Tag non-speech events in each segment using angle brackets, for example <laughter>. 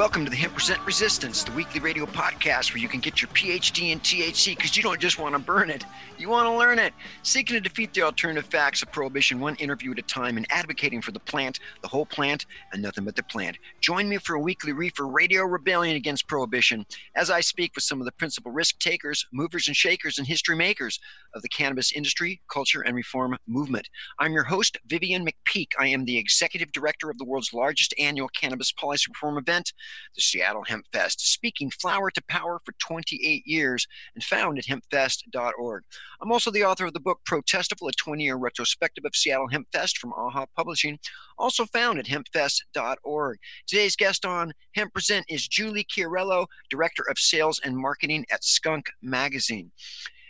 Welcome to the Hemp Present Resistance, the weekly radio podcast where you can get your PhD in THC because you don't just want to burn it, you want to learn it. Seeking to defeat the alternative facts of prohibition one interview at a time and advocating for the plant, the whole plant, and nothing but the plant. Join me for a weekly reefer radio rebellion against prohibition as I speak with some of the principal risk takers, movers and shakers, and history makers of the cannabis industry, culture, and reform movement. I'm your host, Vivian McPeak. I am the executive director of the world's largest annual cannabis policy reform event the Seattle Hempfest, speaking flower to power for 28 years and found at hempfest.org. I'm also the author of the book Protestival, a 20 year retrospective of Seattle Hempfest from AHA Publishing, also found at hempfest.org. Today's guest on Hemp Present is Julie Chiarello, Director of Sales and Marketing at Skunk Magazine.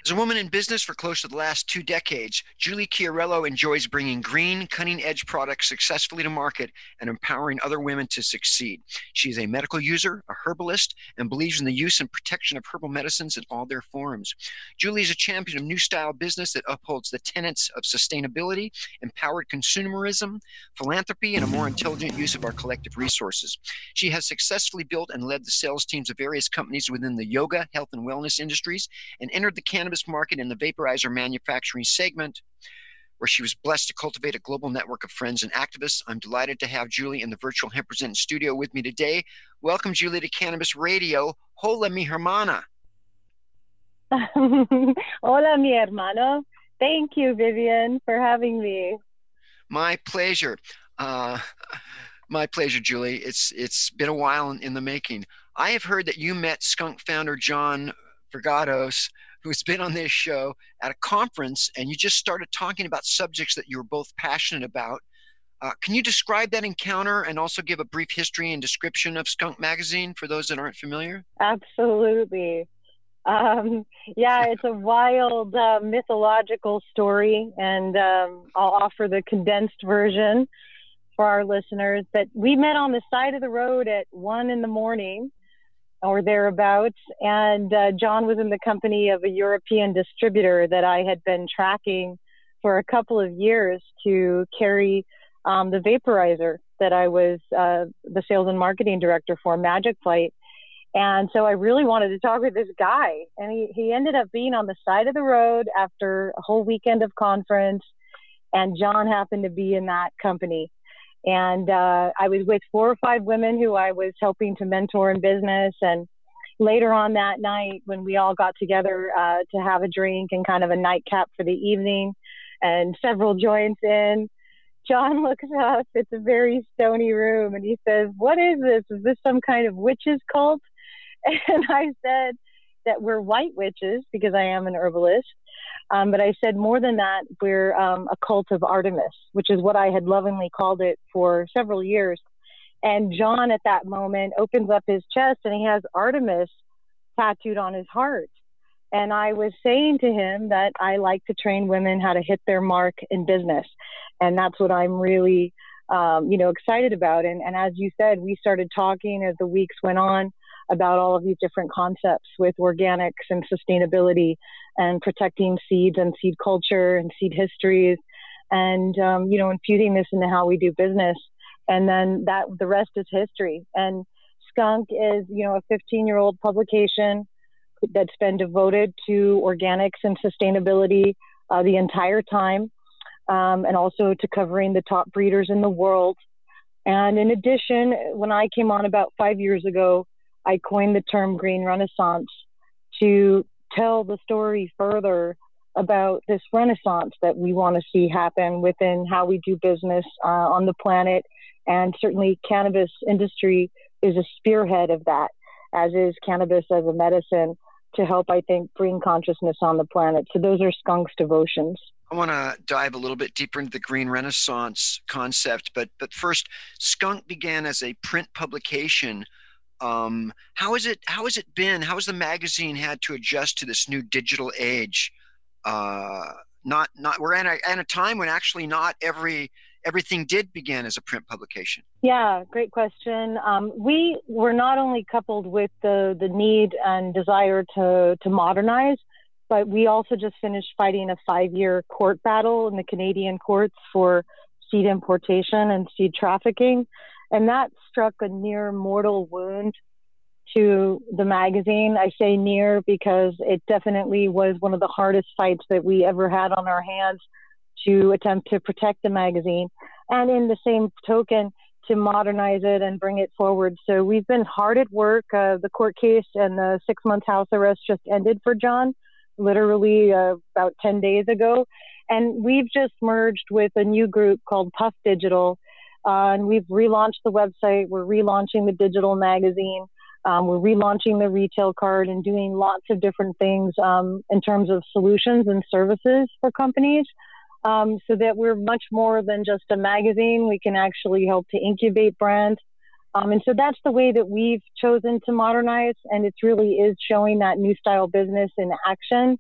As a woman in business for close to the last two decades, Julie Chiarello enjoys bringing green, cutting edge products successfully to market and empowering other women to succeed. She is a medical user, a herbalist, and believes in the use and protection of herbal medicines in all their forms. Julie is a champion of new style business that upholds the tenets of sustainability, empowered consumerism, philanthropy, and a more intelligent use of our collective resources. She has successfully built and led the sales teams of various companies within the yoga, health, and wellness industries and entered the cannabis cannabis market in the vaporizer manufacturing segment, where she was blessed to cultivate a global network of friends and activists. I'm delighted to have Julie in the virtual Hemp Present studio with me today. Welcome, Julie, to Cannabis Radio. Hola, mi hermana. <laughs> Hola, mi hermano. Thank you, Vivian, for having me. My pleasure. Uh, my pleasure, Julie. It's it's been a while in, in, the making. I have heard that you met Skunk founder John Vergados who's been on this show at a conference, and you just started talking about subjects that you were both passionate about. Uh, can you describe that encounter and also give a brief history and description of Skunk Magazine for those that aren't familiar? Absolutely. Um, yeah, it's a wild uh, mythological story, and um, I'll offer the condensed version for our listeners. That we met on the side of the road at one in the morning or thereabouts. And uh, John was in the company of a European distributor that I had been tracking for a couple of years to carry um, the vaporizer that I was uh, the sales and marketing director for, Magic Flight. And so I really wanted to talk with this guy. And he, he ended up being on the side of the road after a whole weekend of conference. And John happened to be in that company. And uh, I was with four or five women who I was helping to mentor in business. And later on that night, when we all got together uh, to have a drink and kind of a nightcap for the evening and several joints in, John <laughs> looks up. It's a very stony room. And he says, What is this? Is this some kind of witches cult? <laughs> And I said that we're white witches because I am an herbalist. Um, but I said more than that, we're um, a cult of Artemis, which is what I had lovingly called it for several years. And John at that moment opens up his chest and he has Artemis tattooed on his heart. And I was saying to him that I like to train women how to hit their mark in business. And that's what I'm really, um, you know, excited about. And, and as you said, we started talking as the weeks went on about all of these different concepts with organics and sustainability and protecting seeds and seed culture and seed histories and, um, you know, infusing this into how we do business. And then that the rest is history. And Skunk is, you know, a 15 year old publication that's been devoted to organics and sustainability uh, the entire time, um, and also to covering the top breeders in the world. And in addition, when I came on about five years ago, I coined the term green renaissance to tell the story further about this renaissance that we want to see happen within how we do business uh, on the planet. And certainly, cannabis industry is a spearhead of that, as is cannabis as a medicine to help, I think, bring consciousness on the planet. So those are Skunk's devotions. I want to dive a little bit deeper into the Green Renaissance concept, but but first, Skunk began as a print publication. Um, how is it? How has it been? How has the magazine had to adjust to this new digital age? Uh, not not we're in a, in a time when actually not every everything did begin as a print publication? Yeah, great question. Um, we were not only coupled with the, the need and desire to, to modernize, but we also just finished fighting a five year court battle in the Canadian courts for seed importation and seed trafficking. And that struck a near mortal wound to the magazine. I say near because it definitely was one of the hardest fights that we ever had on our hands to attempt to protect the magazine, and in the same token, to modernize it and bring it forward. So we've been hard at work. Uh, the court case and the six month house arrest just ended for John, literally uh, about 10 days ago. And we've just merged with a new group called Puff Digital. Uh, and we've relaunched the website. We're relaunching the digital magazine. Um, we're relaunching the retail card and doing lots of different things um, in terms of solutions and services for companies um, so that we're much more than just a magazine. We can actually help to incubate brands. Um, and so that's the way that we've chosen to modernize. And it really is showing that new style business in action.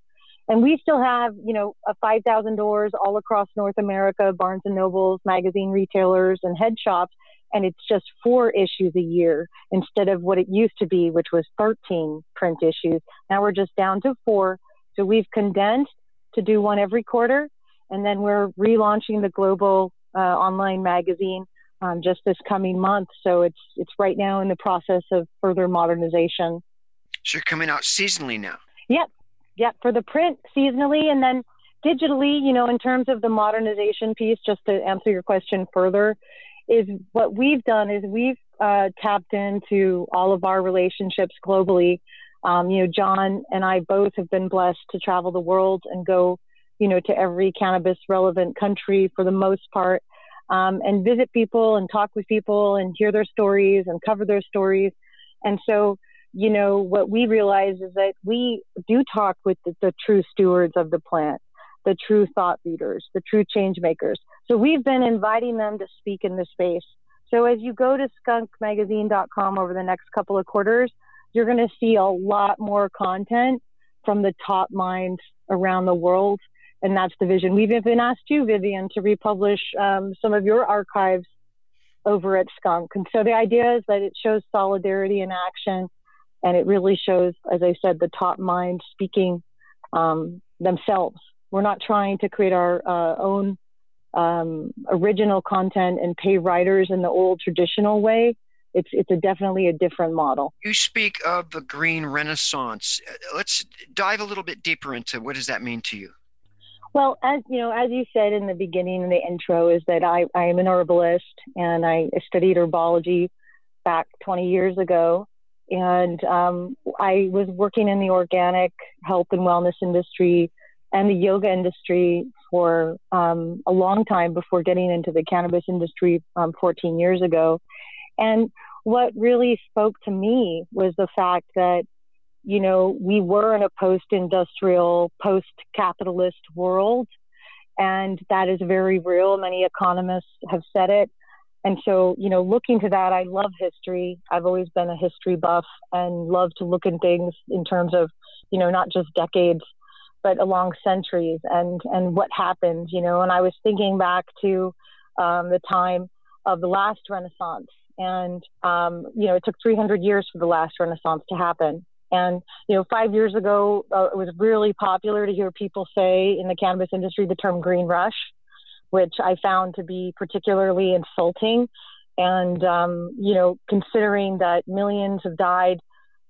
And we still have, you know, 5,000 doors all across North America, Barnes and Nobles, magazine retailers, and head shops. And it's just four issues a year instead of what it used to be, which was 13 print issues. Now we're just down to four. So we've condensed to do one every quarter and then we're relaunching the global uh, online magazine um, just this coming month. So it's it's right now in the process of further modernization. So you're coming out seasonally now. Yep, yep. For the print seasonally, and then digitally. You know, in terms of the modernization piece, just to answer your question further, is what we've done is we've uh, tapped into all of our relationships globally. Um, you know, John and I both have been blessed to travel the world and go you know, to every cannabis relevant country for the most part, um, and visit people and talk with people and hear their stories and cover their stories. And so, you know, what we realize is that we do talk with the, the true stewards of the plant, the true thought leaders, the true change makers. So we've been inviting them to speak in this space. So as you go to skunkmagazine.com over the next couple of quarters, you're going to see a lot more content from the top minds around the world and that's the vision. We've even asked you, Vivian, to republish um, some of your archives over at Skunk. And so the idea is that it shows solidarity in action, and it really shows, as I said, the top minds speaking um, themselves. We're not trying to create our uh, own um, original content and pay writers in the old traditional way. It's it's a definitely a different model. You speak of the green renaissance. Uh, let's dive a little bit deeper into what does that mean to you. Well, as you know, as you said in the beginning in the intro, is that I, I am an herbalist and I studied herbology back 20 years ago. And um, I was working in the organic health and wellness industry and the yoga industry for um, a long time before getting into the cannabis industry um, 14 years ago. And what really spoke to me was the fact that you know, we were in a post industrial, post capitalist world. And that is very real. Many economists have said it. And so, you know, looking to that, I love history. I've always been a history buff and love to look at things in terms of, you know, not just decades, but along centuries and, and what happened, you know. And I was thinking back to um, the time of the last Renaissance. And, um, you know, it took 300 years for the last Renaissance to happen. And, you know, five years ago, uh, it was really popular to hear people say in the cannabis industry the term green rush which I found to be particularly insulting. And, um, you know, considering that millions have died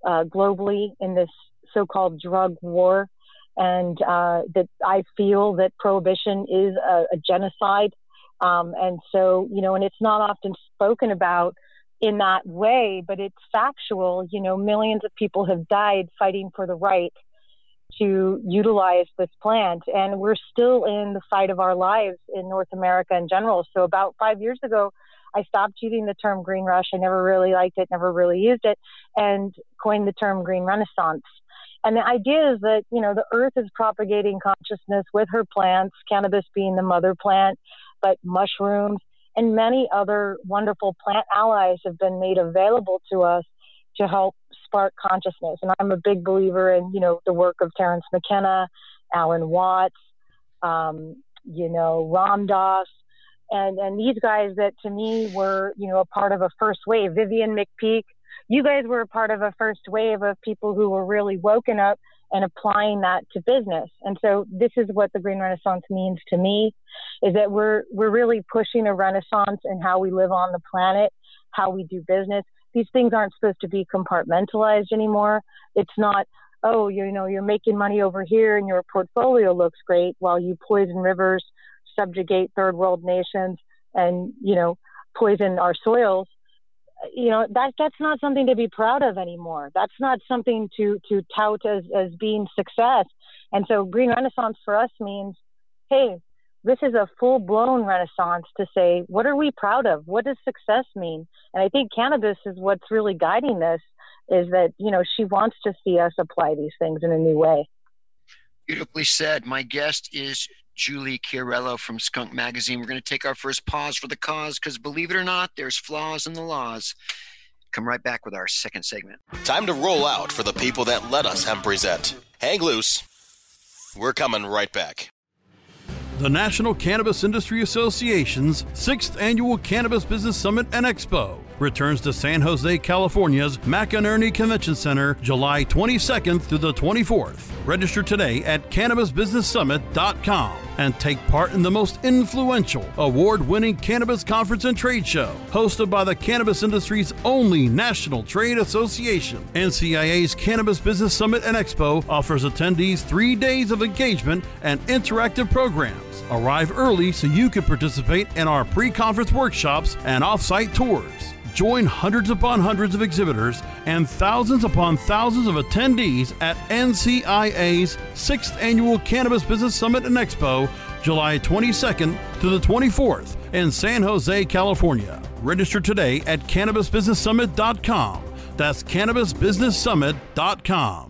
uh, globally in this so called drug war, and uh, that I feel that prohibition is a, a genocide. Um, and so, you know, and it's not often spoken about in that way, but it's factual. You know, millions of people have died fighting for the right to utilize this plant. And we're still in the fight of our lives in North America in general. So about five years ago, I stopped using the term green rush. I never really liked it, never really used it, and coined the term green renaissance. And the idea is that, you know, the earth is propagating consciousness with her plants, cannabis being the mother plant, but mushrooms and many other wonderful plant allies have been made available to us to help spark consciousness. And I'm a big believer in, you know, the work of Terence McKenna, Alan Watts, um, you know, Ram Dass, and, and these guys that to me were, you know, a part of a first wave. Vivian McPeak, you guys were a part of a first wave of people who were really woken up and applying that to business. And so this is what the green renaissance means to me is that we're we're really pushing a renaissance in how we live on the planet, how we do business these things aren't supposed to be compartmentalized anymore. It's not, oh, you know, you're making money over here and your portfolio looks great while you poison rivers, subjugate third world nations, and, you know, poison our soils. You know, that that's not something to be proud of anymore. That's not something to to tout as, as being success. And so green renaissance for us means, hey, this is a full blown renaissance to say, what are we proud of? What does success mean? And I think cannabis is what's really guiding this is that, you know, she wants to see us apply these things in a new way. Beautifully said. My guest is Julie Chiarello from Skunk Magazine. We're going to take our first pause for the cause because believe it or not, there's flaws in the laws. Come right back with our second segment. Time to roll out for the people that let us hemp present. Hang loose. We're coming right back. The National Cannabis Industry Association's sixth annual Cannabis Business Summit and Expo returns to San Jose, California's McEnery Convention Center July 22nd through the 24th. Register today at CannabisBusinessSummit.com and take part in the most influential, award winning cannabis conference and trade show, hosted by the cannabis industry's only national trade association. NCIA's Cannabis Business Summit and Expo offers attendees three days of engagement and interactive programs. Arrive early so you can participate in our pre conference workshops and off site tours. Join hundreds upon hundreds of exhibitors and thousands upon thousands of attendees at NCIA's 6th Annual Cannabis Business Summit and Expo, July 22nd to the 24th in San Jose, California. Register today at CannabisBusinessSummit.com. That's CannabisBusinessSummit.com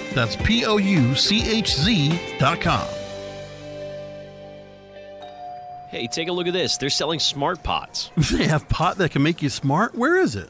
That's P O U C H Z dot com. Hey, take a look at this. They're selling smart pots. <laughs> They have pot that can make you smart? Where is it?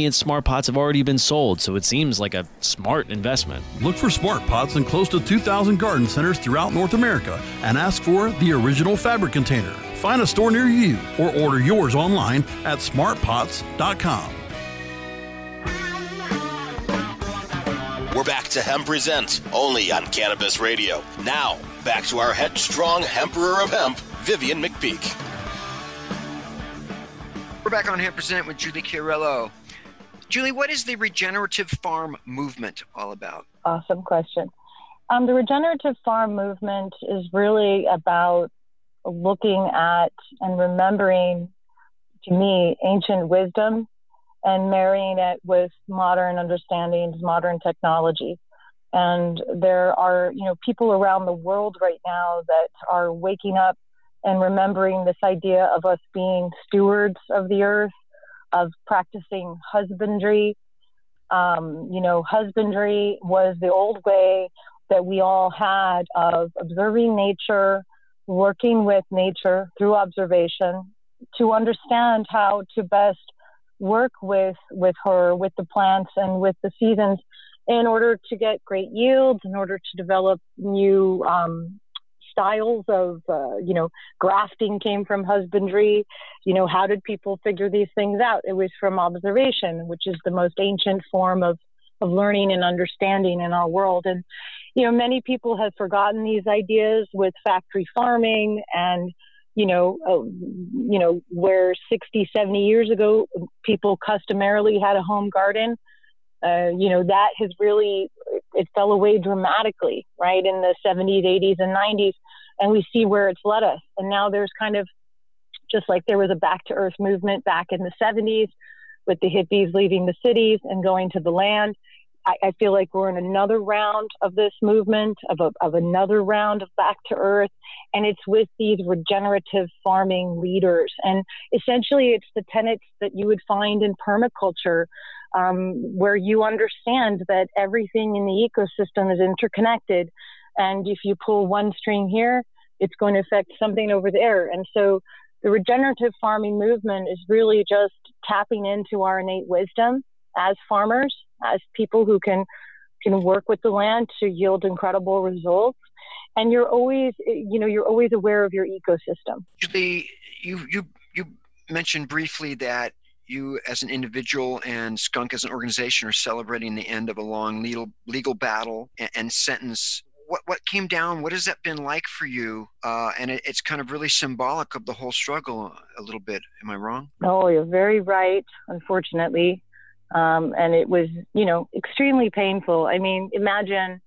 million smart pots have already been sold, so it seems like a smart investment. Look for smart pots in close to 2,000 garden centers throughout North America and ask for the original fabric container. Find a store near you or order yours online at smartpots.com. We're back to Hemp Presents, only on Cannabis Radio. Now, back to our headstrong hemperer of hemp, Vivian McPeak. We're back on Hemp Present with Julie Chiarello. Julie, what is the regenerative farm movement all about? Awesome question. Um, the regenerative farm movement is really about looking at and remembering, to me, ancient wisdom and marrying it with modern understandings, modern technology. And there are, you know, people around the world right now that are waking up and remembering this idea of us being stewards of the earth, of practicing husbandry. Um, you know, husbandry was the old way that we all had of observing nature, working with nature through observation to understand how to best work with with her, with the plants and with the seasons in order to get great yields, in order to develop new um, styles of, uh, you know, grafting came from husbandry. You know, how did people figure these things out? It was from observation, which is the most ancient form of, of learning and understanding in our world. And, you know, many people have forgotten these ideas with factory farming and, you know, uh, you know, where 60, 70 years ago, people customarily had a home garden. Uh, you know, that has really, it fell away dramatically, right, in the 70s, 80s, and 90s. And we see where it's led us. And now there's kind of, just like there was a back to earth movement back in the 70s with the hippies leaving the cities and going to the land. I, I feel like we're in another round of this movement, of, a, of another round of back to earth. And it's with these regenerative farming leaders. And essentially, it's the tenets that you would find in permaculture um, where you understand that everything in the ecosystem is interconnected. And if you pull one string here, it's going to affect something over there. And so the regenerative farming movement is really just tapping into our innate wisdom as farmers, as people who can can work with the land to yield incredible results. And you're always, you know, you're always aware of your ecosystem. You you you mentioned briefly that you as an individual and Skunk as an organization are celebrating the end of a long legal legal battle and, and sentence. What what came down? What has that been like for you? Uh, and it, it's kind of really symbolic of the whole struggle a little bit. Am I wrong? No, you're very right. Unfortunately, um, and it was you know extremely painful. I mean, imagine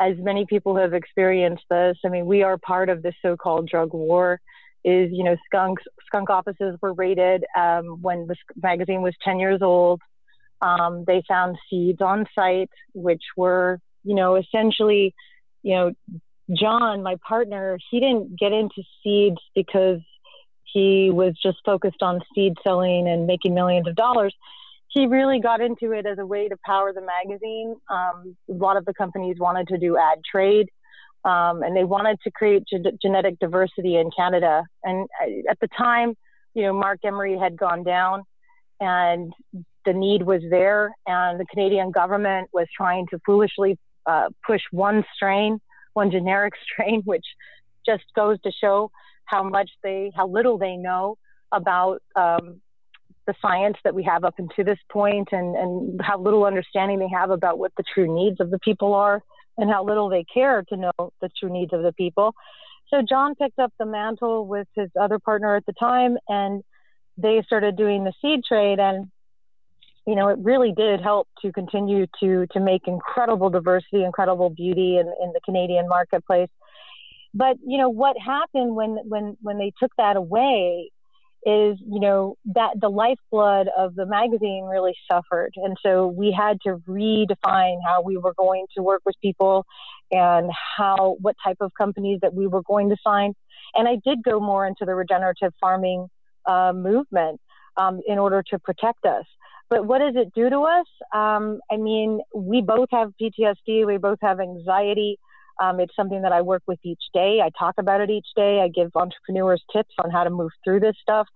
as many people have experienced this. I mean, we are part of this so-called drug war is you know skunk skunk offices were raided um, when the magazine was 10 years old. Um, they found seeds on site which were you know essentially you know john my partner he didn't get into seeds because he was just focused on seed selling and making millions of dollars. He really got into it as a way to power the magazine. Um, a lot of the companies wanted to do ad trade um, and they wanted to create ge- genetic diversity in Canada. And at the time, you know, Marc Emery had gone down, and the need was there, and the Canadian government was trying to foolishly uh, push one strain, one generic <laughs> strain, which just goes to show how much they, how little they know about um, the science that we have up until this point, and and how little understanding they have about what the true needs of the people are and how little they care to know the true needs of the people. So John picked up the mantle with his other partner at the time, and they started doing the seed trade. And you know, it really did help to continue to to make incredible diversity, incredible beauty in, in the Canadian marketplace. But you know what happened when when when they took that away is you know that the lifeblood of the magazine really suffered. And so we had to redefine how we were going to work with people and how what type of companies that we were going to sign. And i did go more into the regenerative farming uh, movement um, in order to protect us. But what does it do to us? Um, i mean we both have ptsd we both have anxiety um, it's something that I work with each day. I talk about it each day. I give entrepreneurs tips on how to move through this stuff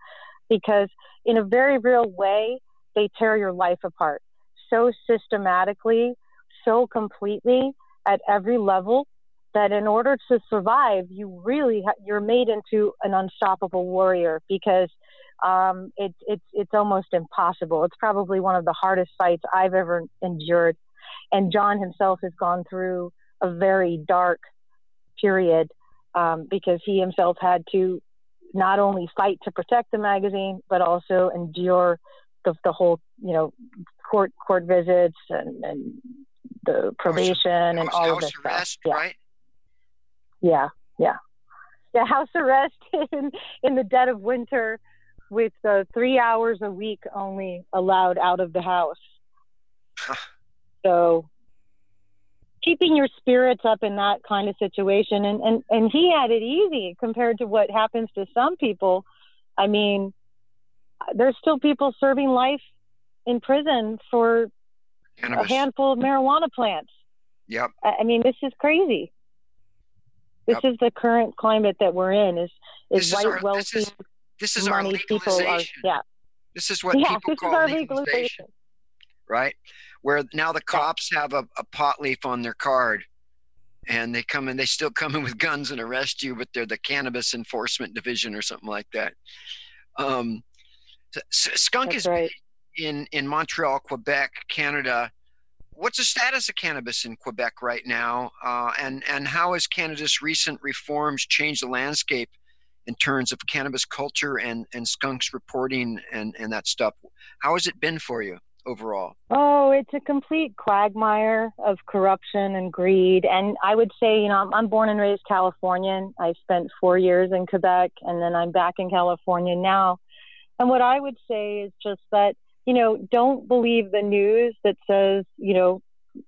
because, in a very real way, they tear your life apart so systematically, so completely at every level that in order to survive, you really ha- you're made into an unstoppable warrior because um, it's it's it's almost impossible. It's probably one of the hardest fights I've ever endured And John himself has gone through a very dark period um, because he himself had to not only fight to protect the magazine, but also endure the, the whole, you know, court court visits and, and the probation house, and all of this arrest, stuff. Yeah. right? Yeah, yeah, yeah. House arrest <laughs> in in the dead of winter, with uh, three hours a week only allowed out of the house. so keeping your spirits up in that kind of situation and, and and he had it easy compared to what happens to some people i mean there's still people serving life in prison for Cannabis. a handful of marijuana plants Yep. i, mean this is crazy this Yep. is the current climate that we're in is This is is white our- this wealthy is- This is our money people are yeah This is what yeah people this call is our legalization, legalization right? Where now the cops have a, a pot leaf on their card and they come in, they still come in with guns and arrest you, but they're the cannabis enforcement division or something like that. Um, skunk That's is right. in, in Montreal, Quebec, Canada. What's the status of cannabis in Quebec right now? Uh, and, and how has Canada's recent reforms changed the landscape in terms of cannabis culture and, and skunks reporting and, and that stuff? How has it been for you overall? Oh, it's a complete quagmire of corruption and greed. And I would say, you know, I'm, I'm born and raised Californian. I spent four years in Quebec and then I'm back in California now. And what I would say is just that, you know, don't believe the news that says, you know,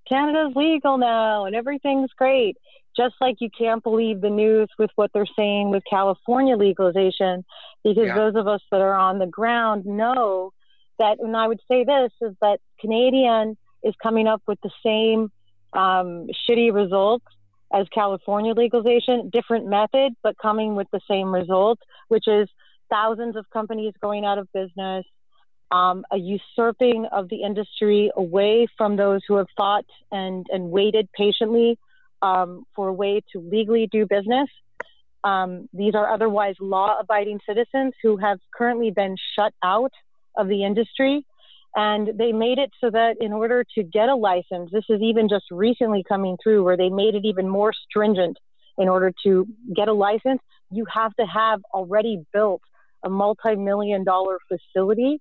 Canada's legal now and everything's great. Just like you can't believe the news with what they're saying with California legalization, because Yeah. those of us that are on the ground know that, and I would say this is that Canadian is coming up with the same um, shitty results as California legalization, different method, but coming with the same result, which is thousands of companies going out of business, um, a usurping of the industry away from those who have fought and, and waited patiently um, for a way to legally do business. Um, these are otherwise law abiding citizens who have currently been shut out of the industry. And they made it so that in order to get a license, this is even just recently coming through where they made it even more stringent. In order to get a license, you have to have already built a multi million dollar facility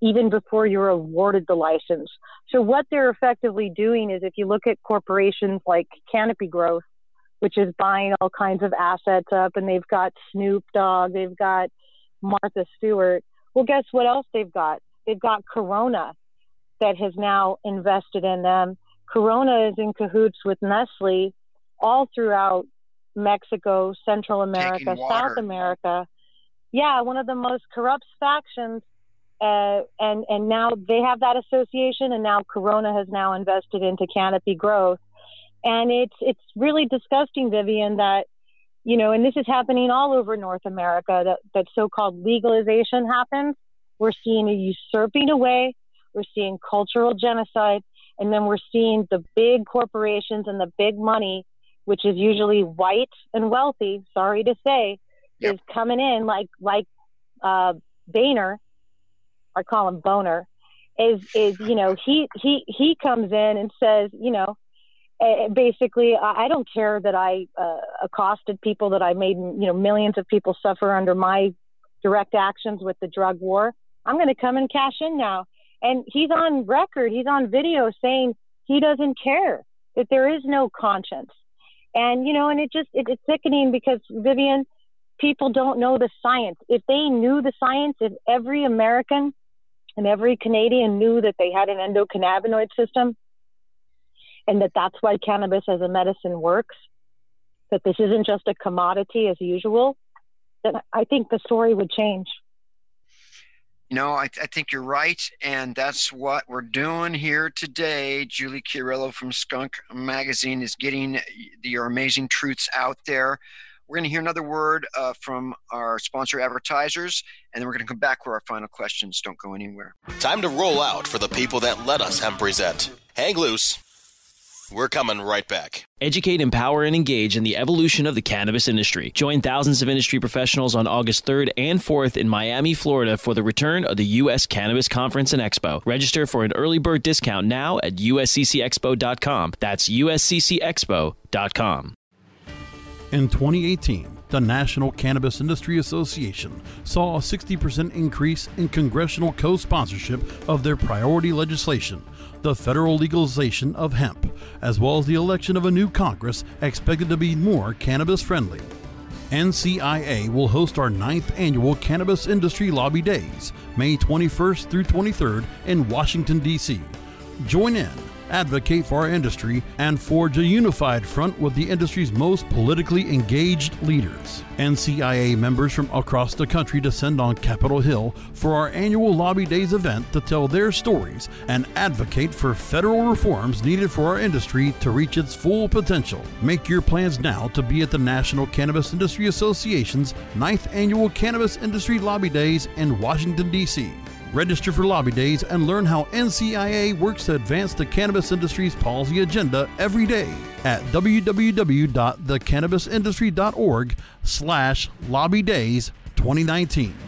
even before you're awarded the license. So, what they're effectively doing is if you look at corporations like Canopy Growth, which is buying all kinds of assets up, and they've got Snoop Dogg, they've got Martha Stewart. Well, guess what else they've got? They've got Corona that has now invested in them. Corona is in cahoots with Nestle all throughout Mexico, Central America, South America. Yeah, one of the most corrupt factions. Uh, and and now they have that association, and now Corona has now invested into Canopy Growth, and it's it's really disgusting, Vivian, that you know, and this is happening all over North America. That that so-called legalization happens. We're seeing a usurping away. We're seeing cultural genocide, and then we're seeing the big corporations and the big money, which is usually white and wealthy. Sorry to say, Yep. is coming in like like uh, Boehner. I call him Boner. Is is you know he he he comes in and says you know uh, basically I I don't care that I uh, accosted people that I made you know millions of people suffer under my direct actions with the drug war. I'm going to come and cash in now. And he's on record, he's on video saying he doesn't care that there is no conscience. And you know, and it just it, it's sickening because Vivian, people don't know the science. If they knew the science, if every American and every Canadian knew that they had an endocannabinoid system, and that that's why cannabis as a medicine works, that this isn't just a commodity as usual, then I think the story would change. You know, I, I think you're right, and that's what we're doing here today. Julie Chiarello from Skunk Magazine is getting your amazing truths out there. We're going to hear another word uh, from our sponsor advertisers, and then we're going to come back with our final questions. Don't go anywhere. Time to roll out for the people that let us hemp present. Hang loose. We're coming right back. Educate, empower, and engage in the evolution of the cannabis industry. Join thousands of industry professionals on August 3rd and 4th in Miami, Florida for the return of the U.S. Cannabis Conference and Expo. Register for an early bird discount now at usccexpo.com. That's usccexpo.com. In 2018, the National Cannabis Industry Association saw a 60% increase in congressional co sponsorship of their priority legislation, the federal legalization of hemp, as well as the election of a new Congress expected to be more cannabis friendly. NCIA will host our ninth annual Cannabis Industry Lobby Days, May 21st through 23rd in Washington, D.C. Join in advocate for our industry, and forge a unified front with the industry's most politically engaged leaders. NCIA members from across the country descend on Capitol Hill for our annual Lobby Days event to tell their stories and advocate for federal reforms needed for our industry to reach its full potential. Make your plans now to be at the National Cannabis Industry Association's 9th Annual Cannabis Industry Lobby Days in Washington, D.C. Register for lobby days and learn how NCIA works to advance the cannabis industry's policy agenda every day at www.thecannabisindustry.org slash lobby days 2019.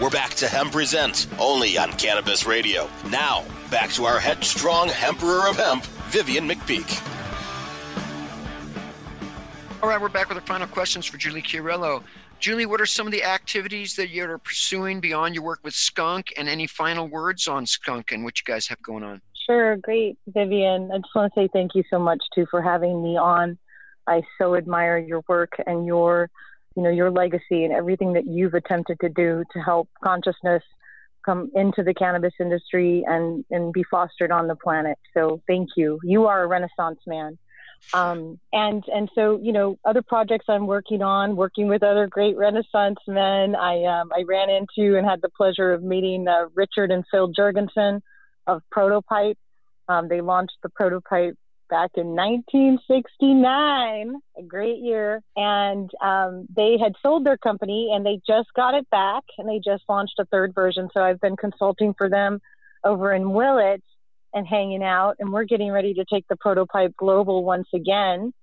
We're back to Hemp Present, only on Cannabis Radio. Now, back to our headstrong Emperor of Hemp, Vivian McPeak. All right, we're back with our final questions for Julie Chiarello. Julie, what are some of the activities that you're pursuing beyond your work with Skunk, and any final words on Skunk and what you guys have going on? Sure, great, Vivian. I just want to say thank you so much too for having me on. I so admire your work and your, you know, your legacy and everything that you've attempted to do to help consciousness come into the cannabis industry and and be fostered on the planet. So thank you. You are a renaissance man. Um, and and so you know other projects I'm working on, working with other great Renaissance men. I um, I ran into and had the pleasure of meeting uh, Richard and Phil Jurgensen of Protopipe. Um, they launched the Protopipe back in 1969, a great year. And um, they had sold their company and they just got it back and they just launched a third version. So I've been consulting for them over in Willits and hanging out. And we're getting ready to take the Protopipe global once again.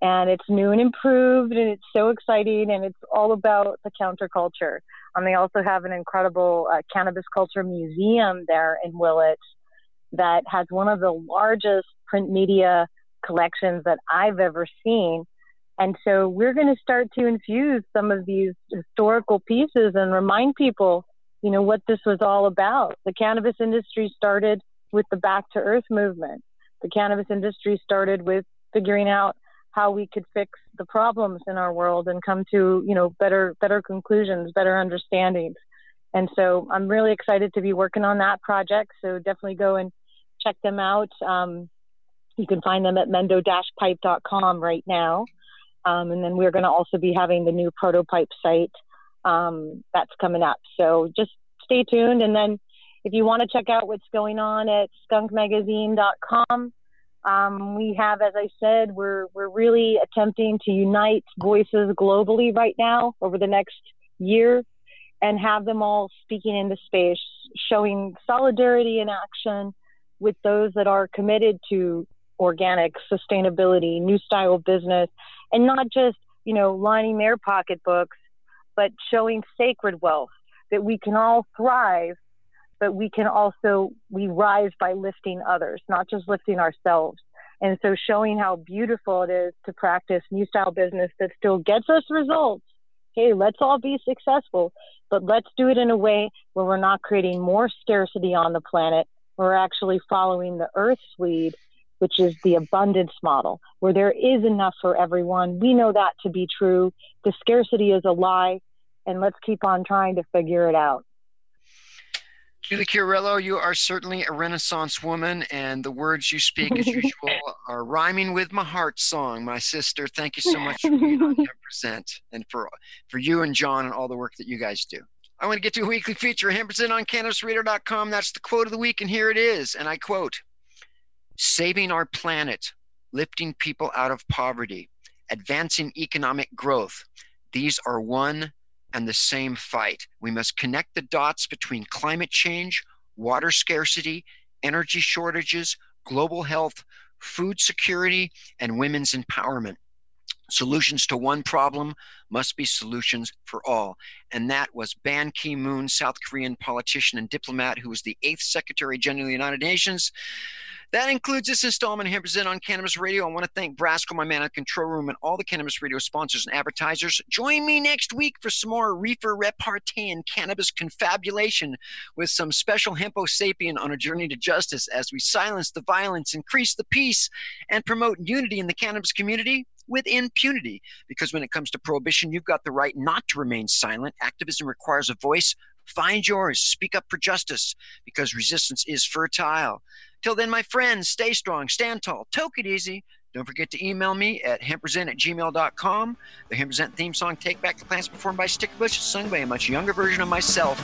And it's new and improved and it's so exciting and it's all about the counterculture. Um, they also have an incredible uh, cannabis culture museum there in Willits that has one of the largest print media collections that I've ever seen. And so we're going to start to infuse some of these historical pieces and remind people, you know, what this was all about. The cannabis industry started with the Back to Earth movement. The cannabis industry started with figuring out how we could fix the problems in our world and come to, you know, better better conclusions, better understandings. And so I'm really excited to be working on that project. So definitely go and check them out. Um, you can find them at mendo-pipe.com right now. Um, and then we're going to also be having the new Protopipe site um, that's coming up. So just stay tuned. And then if you want to check out what's going on at skunkmagazine.com, um, we have, as I said, we're, we're really attempting to unite voices globally right now over the next year and have them all speaking in the space, showing solidarity in action with those that are committed to organic sustainability, new style business, and not just, you know, lining their pocketbooks, but showing sacred wealth that we can all thrive, but we can also, we rise by lifting others, not just lifting ourselves. And so showing how beautiful it is to practice new style business that still gets us results. Hey, let's all be successful, but let's do it in a way where we're not creating more scarcity on the planet. We're actually following the earth's lead which is the abundance model, where there is enough for everyone. We know that to be true. The scarcity is a lie, and let's keep on trying to figure it out. Julie Chiarello, you are certainly a Renaissance woman, and the words you speak, as <laughs> usual, are rhyming with my heart song. My sister, thank you so much for being on <laughs> Present and for, for you and John and all the work that you guys do. I want to get to a weekly feature, 10% on CannabisRadio.com. That's the quote of the week, and here it is. And I quote Saving our planet, lifting people out of poverty, advancing economic growth. These are one and the same fight. We must connect the dots between climate change, water scarcity, energy shortages, global health, food security, and women's empowerment. Solutions to one problem must be solutions for all. And that was Ban Ki moon, South Korean politician and diplomat who was the eighth Secretary General of the United Nations. That includes this installment here present on Cannabis Radio. I want to thank Brasco, my man at Control Room, and all the Cannabis Radio sponsors and advertisers. Join me next week for some more reefer repartee and cannabis confabulation with some special hempo sapien on a journey to justice as we silence the violence, increase the peace, and promote unity in the cannabis community with impunity. Because when it comes to prohibition, you've got the right not to remain silent. Activism requires a voice. Find yours. Speak up for justice because resistance is fertile. Till then, my friends, stay strong, stand tall, toke it easy. Don't forget to email me at hempresent at gmail.com. The Hempresent theme song, Take Back the Plants, performed by Stickbush, sung by a much younger version of myself.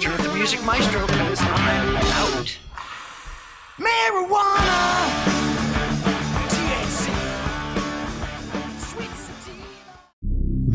Turn up the music, maestro, because I'm out. Marijuana!